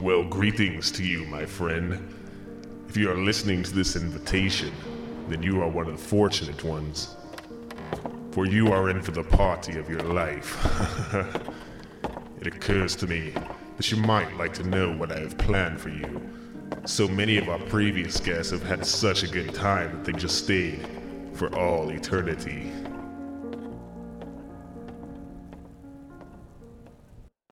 Well, greetings to you, my friend. If you are listening to this invitation, then you are one of the fortunate ones. For you are in for the party of your life. it occurs to me that you might like to know what I have planned for you. So many of our previous guests have had such a good time that they just stayed for all eternity.